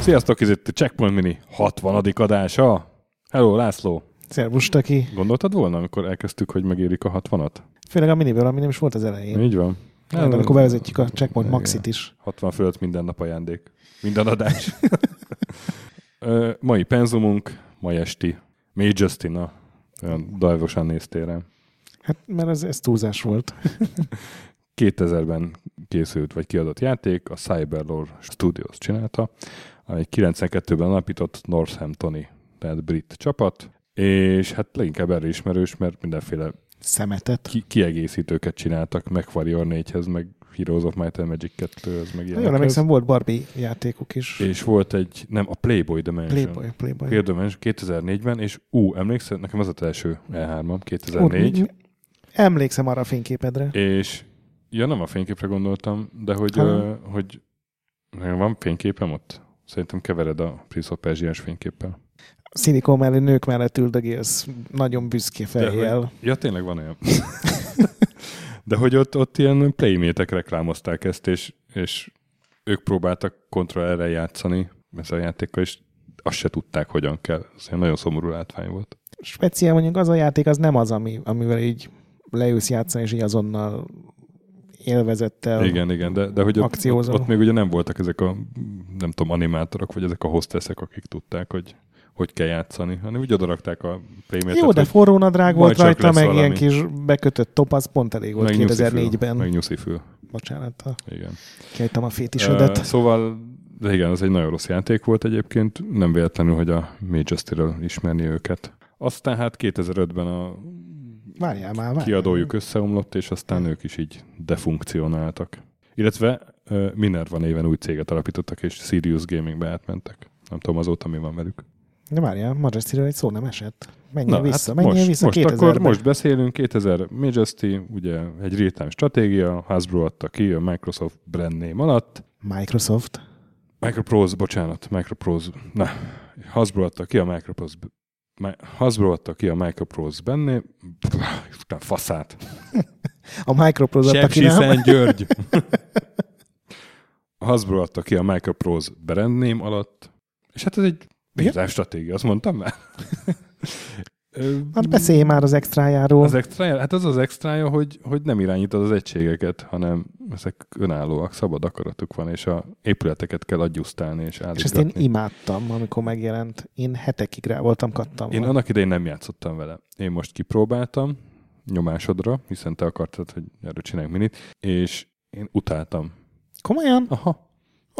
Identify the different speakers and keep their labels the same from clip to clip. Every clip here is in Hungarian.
Speaker 1: Sziasztok, ez itt a Checkpoint Mini 60. adása. Hello, László.
Speaker 2: Szervus, Taki.
Speaker 1: Gondoltad volna, amikor elkezdtük, hogy megérik a 60-at?
Speaker 2: Főleg a miniből, ami nem is volt az elején.
Speaker 1: Így van.
Speaker 2: Hát, akkor bevezetjük a Checkpoint Maxit is.
Speaker 1: 60 fölött minden nap ajándék. Minden adás. Mai penzumunk, mai esti. May Justina. Olyan dajvosan néztél rám.
Speaker 2: Hát, mert ez, ez túlzás volt.
Speaker 1: 2000-ben készült vagy kiadott játék, a Cyberlore Studios csinálta, egy 92-ben alapított Northamptoni, tehát brit csapat, és hát leginkább erre ismerős, mert mindenféle
Speaker 2: Szemetet.
Speaker 1: ki- kiegészítőket csináltak, meg Warrior 4-hez, meg Heroes of Might and Magic 2-höz, meg
Speaker 2: Jól
Speaker 1: ilyenekhez.
Speaker 2: emlékszem, volt Barbie játékok is.
Speaker 1: És volt egy, nem, a Playboy Dimension.
Speaker 2: Playboy, Playboy.
Speaker 1: Playboy Dimension 2004-ben, és ú, emlékszel, nekem az az első E3-am, 2004,
Speaker 2: Ott- Emlékszem arra a fényképedre.
Speaker 1: és ja, nem a fényképre gondoltam, de hogy, ö, hogy van fényképem ott? Szerintem kevered a Prince of Persia-s fényképpel.
Speaker 2: Szinikó mellé nők mellett üldögélsz nagyon büszké
Speaker 1: De
Speaker 2: fejjel.
Speaker 1: ja, tényleg van olyan. De hogy ott, ott ilyen playmétek reklámozták ezt, és, és ők próbáltak kontrollerrel játszani ezzel a játékkal, és azt se tudták, hogyan kell. Ez ilyen nagyon szomorú látvány volt.
Speaker 2: Speciál mondjuk az a játék, az nem az, ami, amivel így leülsz játszani, és így azonnal élvezettel.
Speaker 1: Igen, igen, de, de hogy ott, ott, ott, még ugye nem voltak ezek a, nem tudom, animátorok, vagy ezek a hostessek, akik tudták, hogy hogy kell játszani, hanem úgy odarakták a playmétet,
Speaker 2: Jó, de forró nadrág volt rajta, meg
Speaker 1: valami.
Speaker 2: ilyen kis bekötött top, az pont elég volt
Speaker 1: meg nyuszifül,
Speaker 2: 2004-ben.
Speaker 1: Meg nyuszifül,
Speaker 2: Bocsánat, ha
Speaker 1: igen.
Speaker 2: kihagytam a fétisödet.
Speaker 1: Uh, szóval, de igen, ez egy nagyon rossz játék volt egyébként, nem véletlenül, hogy a Majesty-ről ismerni őket. Aztán hát 2005-ben a
Speaker 2: Várjál már, várjál.
Speaker 1: kiadójuk összeomlott, és aztán ők is így defunkcionáltak. Illetve uh, Minerva néven új céget alapítottak, és Sirius Gamingbe átmentek. Nem tudom azóta mi van velük.
Speaker 2: De várjál, Majesty-ről egy szó nem esett. Menjél
Speaker 1: Na,
Speaker 2: vissza,
Speaker 1: hát
Speaker 2: menjél
Speaker 1: most,
Speaker 2: vissza
Speaker 1: most
Speaker 2: 2000-ben.
Speaker 1: akkor most beszélünk, 2000 Majesty, ugye egy real-time stratégia, Hasbro adta ki a Microsoft brand name alatt,
Speaker 2: Microsoft.
Speaker 1: Microprose, bocsánat, Microprose, na, Hasbro adta ki a Microprose, Mi- Hasbro adta ki a Microprose benne, faszát.
Speaker 2: A Microprose adta ki, nem?
Speaker 1: György. A Hasbro adta ki a Microprose brand name alatt, és hát ez egy bizony stratégia, azt mondtam már.
Speaker 2: Hát beszélj már az extrájáról.
Speaker 1: Az extrája? Hát az az extrája, hogy, hogy nem irányítod az egységeket, hanem ezek önállóak, szabad akaratuk van, és a épületeket kell adjusztálni és
Speaker 2: és ezt
Speaker 1: állítgatni.
Speaker 2: én imádtam, amikor megjelent. Én hetekig rá voltam kattam.
Speaker 1: Én annak idején nem játszottam vele. Én most kipróbáltam, nyomásodra, hiszen te akartad, hogy erről csináljunk minit, és én utáltam.
Speaker 2: Komolyan?
Speaker 1: Aha.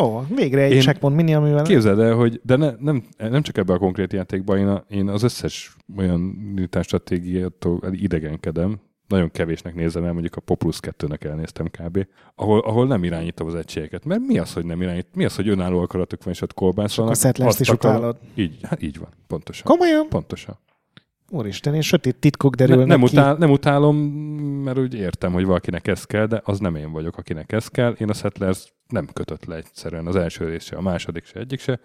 Speaker 2: Ó, végre egy
Speaker 1: Én-
Speaker 2: checkpoint mini, amivel...
Speaker 1: Képzeld el, hogy de ne, nem, nem csak ebben a konkrét játékban, én, a, én az összes olyan stratégiától idegenkedem, nagyon kevésnek nézem el, mondjuk a Populus 2-nek elnéztem kb. Ahol, ahol nem irányítom az egységeket. Mert mi az, hogy nem irányít? Mi az, hogy önálló akaratok van, és ott kolbászolnak?
Speaker 2: A settlers-t is utálod.
Speaker 1: Így, hát így van, pontosan.
Speaker 2: Komolyan?
Speaker 1: Pontosan.
Speaker 2: Úristen, és sötét titkok
Speaker 1: Ne,
Speaker 2: derülnek
Speaker 1: nem,
Speaker 2: ki.
Speaker 1: utál, nem utálom, mert úgy értem, hogy valakinek ez kell, de az nem én vagyok, akinek ez kell. Én a Settlers nem kötött le egyszerűen az első rész se, a második se, egyik se.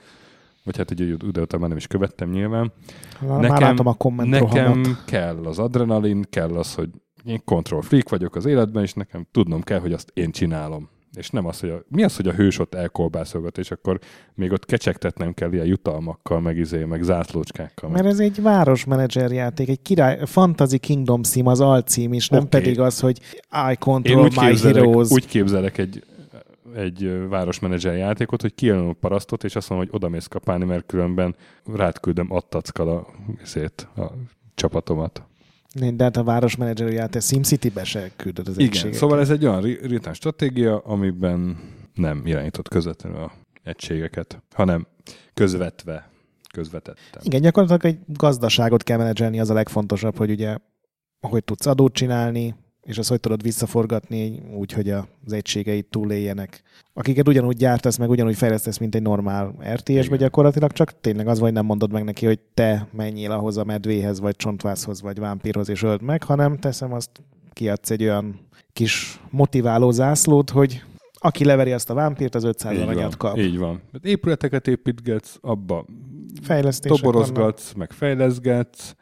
Speaker 1: Vagy hát így utána már nem is követtem nyilván.
Speaker 2: Na, Már látom a komment
Speaker 1: nekem kell az adrenalin, kell az, hogy én control freak vagyok az életben, és nekem tudnom kell, hogy azt én csinálom. És nem az, hogy a, mi az, hogy a hős ott elkolbászolgat, és akkor még ott kecsegtetnem kell ilyen jutalmakkal, meg izé, meg zászlócskákkal. Meg.
Speaker 2: Mert ez egy városmenedzser játék, egy király, Fantasy Kingdom cím az alcím is, nem
Speaker 1: Oké.
Speaker 2: pedig az, hogy I
Speaker 1: Én
Speaker 2: control
Speaker 1: úgy
Speaker 2: my
Speaker 1: képzelek,
Speaker 2: heroes.
Speaker 1: úgy képzelek egy, egy városmenedzser játékot, hogy kijelölöm a parasztot, és azt mondom, hogy oda mész kapálni, mert különben rád küldöm attackal a, ezért, a csapatomat.
Speaker 2: De hát a városmenedzser játék SimCity-be se küldött az
Speaker 1: Igen,
Speaker 2: egységeket.
Speaker 1: szóval ez egy olyan ri- ritán stratégia, amiben nem irányított közvetlenül a egységeket, hanem közvetve, közvetettem.
Speaker 2: Igen, gyakorlatilag egy gazdaságot kell menedzselni, az a legfontosabb, hogy ugye hogy tudsz adót csinálni, és azt hogy tudod visszaforgatni úgy, hogy az egységeit túléljenek. Akiket ugyanúgy gyártasz, meg ugyanúgy fejlesztesz, mint egy normál RTS-be
Speaker 1: Igen.
Speaker 2: gyakorlatilag, csak tényleg az, vagy nem mondod meg neki, hogy te menjél ahhoz a medvéhez, vagy csontvászhoz, vagy vámpírhoz, és öld meg, hanem teszem azt, kiadsz egy olyan kis motiváló zászlót, hogy aki leveri azt a vámpírt, az 500
Speaker 1: Így
Speaker 2: aranyat kap.
Speaker 1: így van. Hát épületeket építgetsz, abba
Speaker 2: Fejlesztések vannak.
Speaker 1: toborozgatsz, meg fejleszgetsz,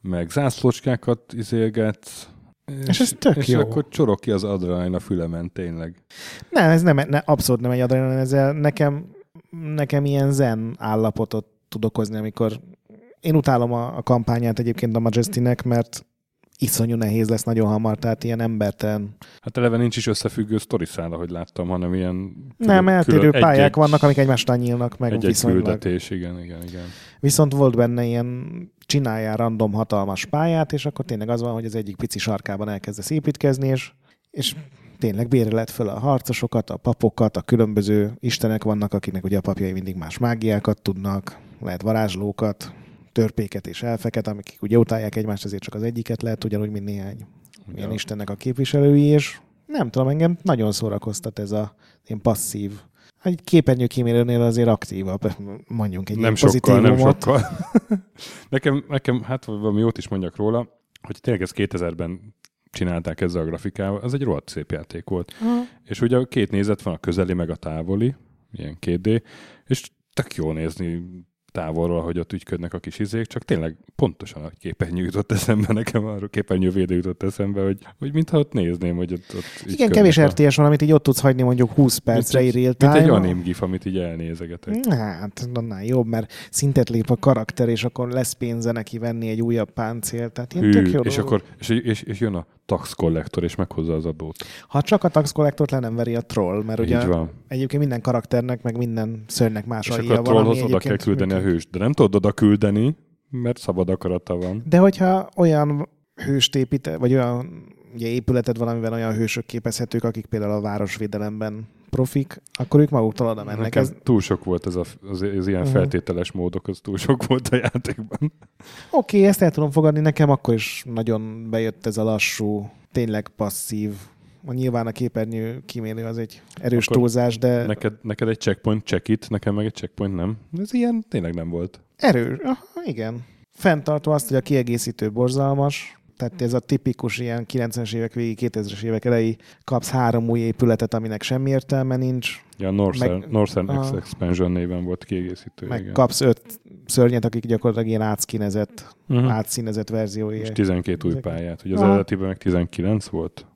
Speaker 1: meg zászlócskákat izélgetsz,
Speaker 2: És ez tök
Speaker 1: és
Speaker 2: jó.
Speaker 1: akkor csorog ki az adrenalin a fülemen, tényleg.
Speaker 2: Nem, ez nem, ne, abszolút nem egy adrenalin, ezzel nekem, nekem ilyen zen állapotot tud okozni, amikor én utálom a, a kampányát egyébként a Majestynek, mert iszonyú nehéz lesz nagyon hamar, tehát ilyen embertelen.
Speaker 1: Hát eleve nincs is összefüggő sztoriszál, ahogy láttam, hanem ilyen...
Speaker 2: Nem, eltérő
Speaker 1: egy-
Speaker 2: pályák
Speaker 1: egy-
Speaker 2: vannak, amik egymásra nyílnak, meg
Speaker 1: Egy-egy
Speaker 2: viszonylag.
Speaker 1: küldetés, igen, igen, igen.
Speaker 2: Viszont volt benne ilyen csináljál random hatalmas pályát, és akkor tényleg az van, hogy az egyik pici sarkában elkezdesz építkezni, és, és tényleg béreled föl a harcosokat, a papokat, a különböző istenek vannak, akiknek ugye a papjai mindig más mágiákat tudnak, lehet varázslókat, törpéket és elfeket, amik ugye utálják egymást, ezért csak az egyiket lehet, ugyanúgy, mint néhány ilyen
Speaker 1: Ugye,
Speaker 2: istennek a képviselői, és nem tudom, engem nagyon szórakoztat ez a ilyen passzív. Egy képernyőkímélőnél azért aktívabb, mondjunk egy
Speaker 1: nem
Speaker 2: ilyen
Speaker 1: sokkal, nem sokkal. nekem, nekem, hát valami jót is mondjak róla, hogy tényleg ez 2000-ben csinálták ezzel a grafikával, ez egy rohadt szép játék volt.
Speaker 2: Aha.
Speaker 1: És ugye két nézet van, a közeli meg a távoli, ilyen 2D, és tök jó nézni távolról, hogy ott ügyködnek a kis izék, csak tényleg pontosan a képernyő jutott eszembe nekem, arra képernyővédő jutott eszembe, hogy, hogy mintha ott nézném, hogy ott, ott
Speaker 2: Igen, kevés
Speaker 1: a,
Speaker 2: RTS van, amit így ott tudsz hagyni mondjuk 20 percre
Speaker 1: mint,
Speaker 2: real
Speaker 1: mint egy
Speaker 2: time.
Speaker 1: anim gif, amit így elnézegetek.
Speaker 2: Hát, annál jobb, mert szintet lép a karakter, és akkor lesz pénze neki venni egy újabb páncélt. Tehát ilyen tök
Speaker 1: Hű,
Speaker 2: jó
Speaker 1: és
Speaker 2: dolog.
Speaker 1: akkor és, és, és, jön a tax kollektor, és meghozza az adót.
Speaker 2: Ha csak a tax collectort le nem veri a troll, mert ugye
Speaker 1: Így van.
Speaker 2: egyébként minden karakternek, meg minden szörnynek más
Speaker 1: És
Speaker 2: alja
Speaker 1: akkor a trollhoz oda kell küldeni a
Speaker 2: működik.
Speaker 1: hőst, de nem tudod oda küldeni, mert szabad akarata van.
Speaker 2: De hogyha olyan hőst épít, vagy olyan ugye épületed van, amiben olyan hősök képezhetők, akik például a városvédelemben profik, akkor ők maguktól oda mennek.
Speaker 1: Nekem
Speaker 2: Ez,
Speaker 1: túl sok volt ez a, az, az ilyen
Speaker 2: Mhm.
Speaker 1: feltételes módok, az túl sok volt a játékban.
Speaker 2: Oké, okay, ezt el tudom fogadni, nekem akkor is nagyon bejött ez a lassú, tényleg passzív. Nyilván a képernyő kímélő az egy erős
Speaker 1: Akkor
Speaker 2: túlzás, de
Speaker 1: Neked, neked egy checkpoint check it, nekem meg egy checkpoint nem. Ez ilyen tényleg nem volt.
Speaker 2: erős. Ah, igen. Fenntartva azt, hogy a kiegészítő borzalmas, tehát ez a tipikus ilyen 90-es évek végi, 2000-es évek elejé kapsz három új épületet, aminek semmi értelme nincs,
Speaker 1: Ja, Northern,
Speaker 2: Meg-
Speaker 1: Northern
Speaker 2: Aha.
Speaker 1: Expansion néven volt kiegészítő.
Speaker 2: meg
Speaker 1: igen.
Speaker 2: kapsz öt szörnyet, akik gyakorlatilag ilyen átszínezett,
Speaker 1: Mhm.
Speaker 2: átszínezett verziói.
Speaker 1: És 12 új pályát. Ugye az
Speaker 2: Aha.
Speaker 1: eredetiben meg 19 volt.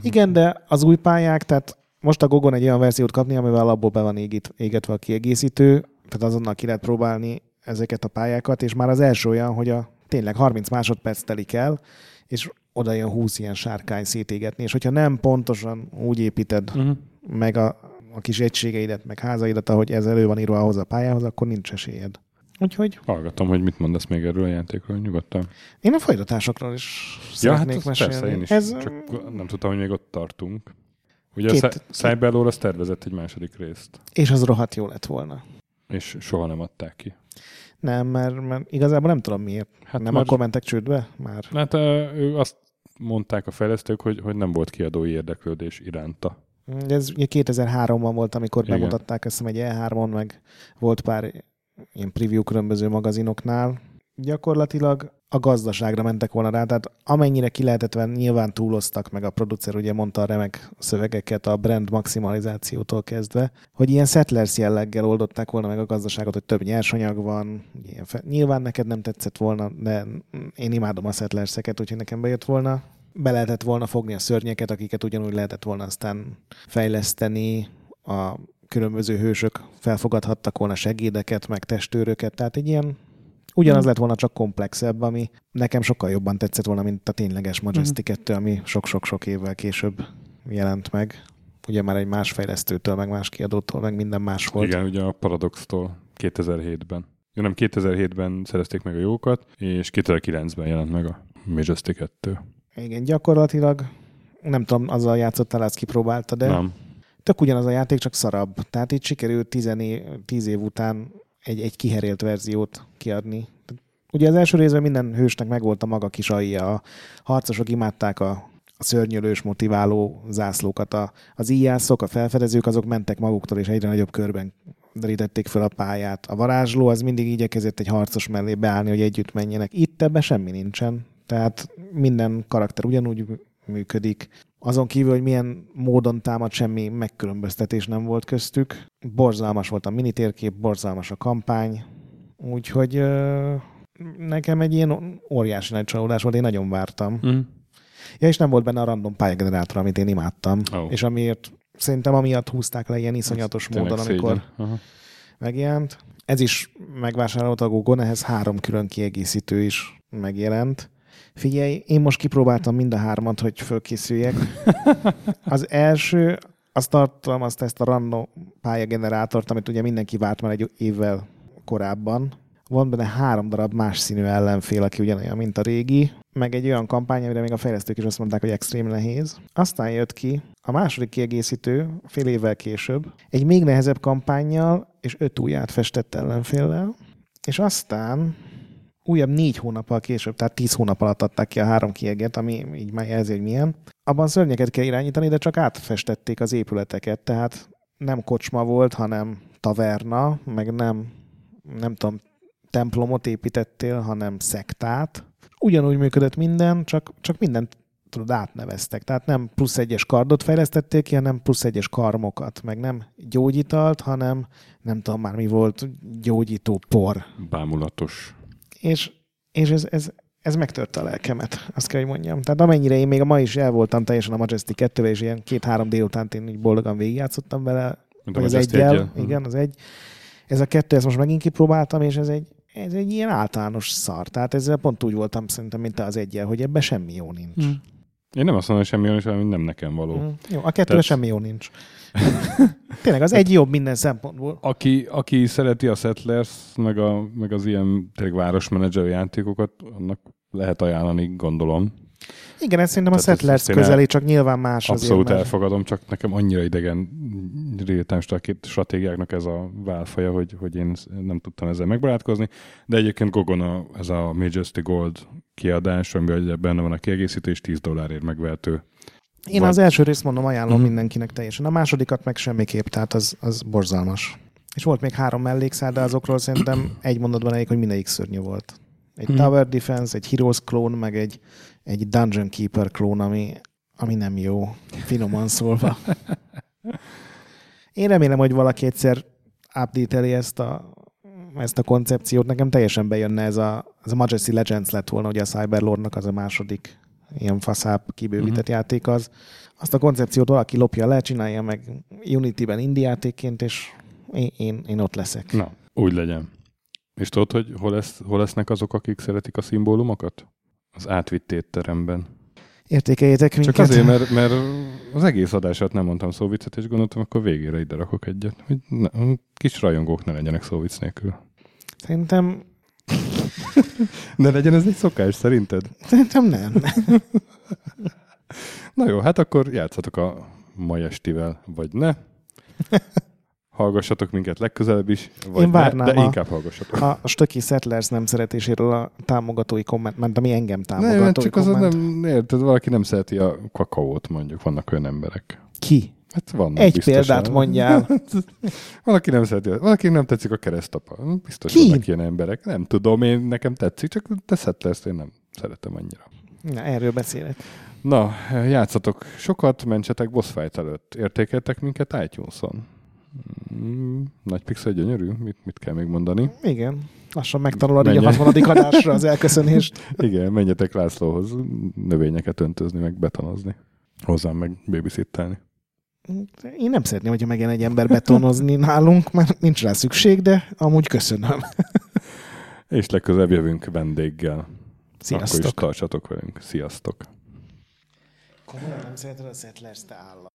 Speaker 2: Igen, de az új pályák, tehát most a Gogon egy olyan verziót kapni, amivel alapból be van égít, égetve a kiegészítő, tehát azonnal ki lehet próbálni ezeket a pályákat, és már az első olyan, hogy a tényleg 30 másodperc telik el, és oda jön 20 ilyen sárkány szétégetni, és hogyha nem pontosan úgy építed
Speaker 1: Mhm.
Speaker 2: meg a, a kis egységeidet, meg házaidat, ahogy ez elő van írva ahhoz a pályához, akkor nincs esélyed. Úgyhogy
Speaker 1: Hallgatom, hogy mit mondasz még erről a játékról, nyugodtan.
Speaker 2: én a folytatásokról is
Speaker 1: Ja, hát
Speaker 2: szeretnék
Speaker 1: az
Speaker 2: mesélni.
Speaker 1: persze, én is.
Speaker 2: Ez,
Speaker 1: Csak nem tudtam, hogy még ott tartunk. Ugye
Speaker 2: Két-
Speaker 1: a Cy- Cyberlore az tervezett egy második részt,
Speaker 2: és az rohadt jó lett volna.
Speaker 1: és soha nem adták ki.
Speaker 2: Nem, mert, mert igazából nem tudom miért.
Speaker 1: Hát
Speaker 2: nem
Speaker 1: mert-
Speaker 2: akkor mentek csődbe már?
Speaker 1: Hát ő azt mondták a fejlesztők, hogy, hogy nem volt kiadói érdeklődés iránta.
Speaker 2: Ez ugye 2003-ban volt, amikor
Speaker 1: Igen.
Speaker 2: bemutatták, hiszem egy E3-on, meg volt pár ilyen preview különböző magazinoknál. Gyakorlatilag a gazdaságra mentek volna rá, tehát amennyire ki lehetett venni, nyilván túloztak, meg a producer ugye mondta a remek szövegeket a brand maximalizációtól kezdve, hogy ilyen settlers jelleggel oldották volna meg a gazdaságot, hogy több nyersanyag van. Ilyen fe- nyilván neked nem tetszett volna, de én imádom a settlerseket, úgyhogy nekem bejött volna. Be lehetett volna fogni a szörnyeket, akiket ugyanúgy lehetett volna aztán fejleszteni, a különböző hősök felfogadhattak volna segédeket, meg testőröket, tehát egy ilyen ugyanaz lett volna, csak komplexebb, ami nekem sokkal jobban tetszett volna, mint a tényleges Majesty 2, ami sok-sok-sok évvel később jelent meg. Ugye már egy más fejlesztőtől, meg más kiadótól, meg minden más volt.
Speaker 1: Igen, ugye a Paradox-tól 2007-ben. Ja, nem, 2007-ben szerezték meg a jókat, és 2009-ben jelent meg a Majesty 2.
Speaker 2: Igen, gyakorlatilag nem tudom, azzal játszottál, ezt kipróbálta, de
Speaker 1: Nem.
Speaker 2: tök ugyanaz a játék, csak szarabb. Tehát itt sikerült 10 év, 10 év után egy, egy kiherélt verziót kiadni. Ugye az első részben minden hősnek megvolt a maga kis alja. A harcosok imádták a, a szörnyölős, motiváló zászlókat. A, az íjászok, a felfedezők, azok mentek maguktól, és egyre nagyobb körben derítették fel a pályát. A varázsló az mindig igyekezett egy harcos mellé beállni, hogy együtt menjenek. Itt ebben semmi nincsen. Tehát minden karakter ugyanúgy működik. Azon kívül, hogy milyen módon támad, semmi megkülönböztetés nem volt köztük. Borzalmas volt a minitérkép, borzalmas a kampány, úgyhogy ö, nekem egy ilyen óriási nagy csalódás volt, én nagyon vártam.
Speaker 1: Mm.
Speaker 2: Ja, és nem volt benne a random pályagenerátor, amit én imádtam.
Speaker 1: Oh.
Speaker 2: És amiért szerintem amiatt húzták le ilyen iszonyatos
Speaker 1: Tényleg
Speaker 2: módon, amikor megjelent. Ez is megvásárolt a Google, ehhez három külön kiegészítő is megjelent. Figyelj, én most kipróbáltam mind a hármat, hogy fölkészüljek. Az első, azt tartalmazta ezt a random pályagenerátort, amit ugye mindenki várt már egy évvel korábban. Van benne három darab más színű ellenfél, aki ugyanolyan, mint a régi, meg egy olyan kampány, amire még a fejlesztők is azt mondták, hogy extrém nehéz. Aztán jött ki a második kiegészítő, fél évvel később, egy még nehezebb kampányjal és öt új átfestett ellenféllel, és aztán újabb négy hónappal később, tehát tíz hónap alatt adták ki a három kiegét, ami így már jelzi, hogy milyen. Abban szörnyeket kell irányítani, de csak átfestették az épületeket, tehát nem kocsma volt, hanem taverna, meg nem, nem tudom, templomot építettél, hanem szektát. Ugyanúgy működött minden, csak, csak mindent tudod, átneveztek. Tehát nem plusz egyes kardot fejlesztették ki, hanem plusz egyes karmokat, meg nem gyógyitalt, hanem nem tudom már mi volt, gyógyító por.
Speaker 1: Bámulatos.
Speaker 2: És, és ez, ez, ez megtörte a lelkemet, azt kell, hogy mondjam. Tehát amennyire én még a ma is el voltam teljesen a Majestic 2 és ilyen két-három délután én így boldogan végigjátszottam vele,
Speaker 1: Mint
Speaker 2: az
Speaker 1: Majesty
Speaker 2: egyel,
Speaker 1: eggyel.
Speaker 2: igen, az egy. Ez a kettő, ezt most megint kipróbáltam, és ez egy, ez egy ilyen általános szar. Tehát ezzel pont úgy voltam szerintem, mint az egyel, hogy ebben semmi jó nincs.
Speaker 1: Mm. Én nem azt mondom, hogy semmi is, hanem nem nekem való.
Speaker 2: Mm. Jó, a kettőre
Speaker 1: Tehát-
Speaker 2: semmi jó nincs. Tényleg az egy jobb minden szempontból.
Speaker 1: Aki, aki szereti a Settlers, meg, a, meg az ilyen tényleg városmenedzser játékokat, annak lehet ajánlani, gondolom.
Speaker 2: Igen, ez szerintem a
Speaker 1: Tehát ez-
Speaker 2: Settlers közeli, csak nyilván más
Speaker 1: Abszolút
Speaker 2: azért,
Speaker 1: elfogadom, csak nekem annyira idegen real-time strat- stratégiáknak ez a válfaja, hogy, hogy én nem tudtam ezzel megbarátkozni. De egyébként Gogon a, ez a Majesty Gold kiadás, amiben benne van a kiegészítő, és 10 dollárért megvehető.
Speaker 2: Én
Speaker 1: Vagy-
Speaker 2: az első részt mondom, ajánlom
Speaker 1: Mhm.
Speaker 2: mindenkinek teljesen. A másodikat meg semmiképp, tehát az, az borzalmas. És volt még három mellékszál, de azokról szerintem egy mondatban elég, hogy mindegyik szörnyű volt. Egy
Speaker 1: Mhm.
Speaker 2: Tower Defense, egy Heroes klón, meg egy, egy Dungeon Keeper klón, ami, ami nem jó, finoman szólva. Én remélem, hogy valaki egyszer update ezt a, ezt a koncepciót. Nekem teljesen bejönne ez a, ez a Majesty Legends lett volna, ugye a Cyberlordnak az a második ilyen faszább kibővített
Speaker 1: Mhm.
Speaker 2: játék az. Azt a koncepciót valaki lopja le, csinálja meg Unity-ben indie játékként, és én, én, én ott leszek.
Speaker 1: Na, úgy legyen. És tudod, hogy hol, lesz, hol lesznek azok, akik szeretik a szimbólumokat? Az átvitt étteremben.
Speaker 2: Értékeljétek minket.
Speaker 1: Csak azért, mert, mert az egész adását nem mondtam szóviccet, és gondoltam, akkor végére ide rakok egyet. Hogy ne, kis rajongók ne legyenek szóvic nélkül.
Speaker 2: Szerintem,
Speaker 1: Ne legyen ez egy szokás, szerinted?
Speaker 2: szerintem nem.
Speaker 1: Na jó, hát akkor játszatok a mai estivel, vagy ne. Hallgassatok minket legközelebb is, vagy
Speaker 2: Én
Speaker 1: ne,
Speaker 2: várnám
Speaker 1: de
Speaker 2: a-
Speaker 1: inkább hallgassatok.
Speaker 2: A Stöki Settlers nem szeretéséről a támogatói komment, mert ami engem
Speaker 1: Nem,
Speaker 2: támogatói
Speaker 1: csak az a
Speaker 2: komment.
Speaker 1: nem, érted, valaki nem szereti a kakaót, mondjuk, vannak olyan emberek.
Speaker 2: Ki?
Speaker 1: Hát vannak
Speaker 2: Egy
Speaker 1: biztosan.
Speaker 2: példát mondjál.
Speaker 1: Valaki nem szereti, valaki nem tetszik a keresztapa. Biztos
Speaker 2: Ki?
Speaker 1: vannak ilyen emberek. Nem tudom, én nekem tetszik, csak te Settlers én nem szeretem annyira.
Speaker 2: Na, erről beszélek.
Speaker 1: Na, játszatok sokat, mentsetek boss fight előtt. Értékeltek minket iTunes-on? Mm, nagy pixel gyönyörű? Mit, mit kell még mondani?
Speaker 2: Igen. Lassan megtanulod így a
Speaker 1: Menjen.
Speaker 2: 60. adásra az elköszönést.
Speaker 1: Igen, menjetek Lászlóhoz növényeket öntözni, meg betonozni. Hozzám meg babysittelni.
Speaker 2: Én nem szeretném, hogyha megjen egy ember betonozni nálunk, mert nincs rá szükség, de amúgy köszönöm.
Speaker 1: És legközelebb jövünk vendéggel. Akkor is
Speaker 2: Sziasztok.
Speaker 1: tartsatok velünk. Sziasztok!
Speaker 2: Komolyan nem szereted a Settlers, te állat.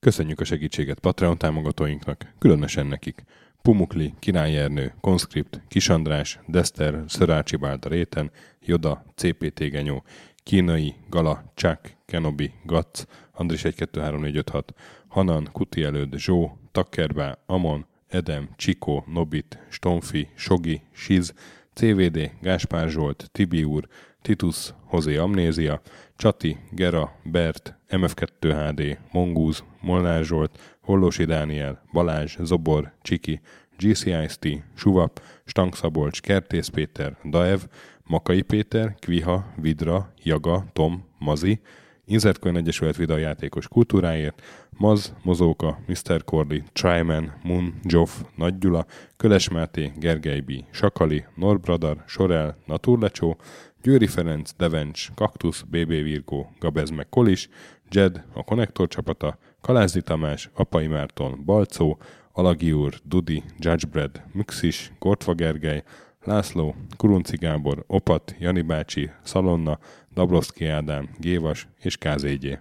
Speaker 1: Köszönjük a segítséget Patreon támogatóinknak, különösen nekik. Pumukli, Király Ernő, Konskript, Kisandrás, Dester, Szörácsi Bálda Réten, Joda, CPT Genyó, Kínai, Gala, Csák, Kenobi, Gac, Andris 123456, Hanan, Kuti előd, Zsó, Takkerbá, Amon, Edem, Csikó, Nobit, Stonfi, Sogi, Siz, CVD, Gáspár Zsolt, Tibi úr, Titus, Hozé Amnézia, Csati, Gera, Bert, MF2HD, Mongúz, Molnár Zsolt, Hollósi Dániel, Balázs, Zobor, Csiki, GCIST, Suvap, Stangszabolcs, Kertész Péter, Daev, Makai Péter, Kviha, Vidra, Jaga, Tom, Mazi, Inzertkönyv Egyesület videójátékos kultúráért, Maz, Mozóka, Mr. Corley, Tryman, Moon, Joff, Nagy Gyula, Köles Máté, Gergely B., Sakali, Norbradar, Sorel, Naturlecsó, Győri Ferenc, Devencs, Kaktusz, BB Virgó, Gabez meg Kolis, Jed, a Konnektor csapata, Kalázdi Tamás, Apai Márton, Balcó, Alagi úr, Dudi, Judgebred, Müxis, Gortva Gergely, László, Kurunci Gábor, Opat, Jani bácsi, Szalonna, Dabrowski Ádám, Gévas és Kázégyé.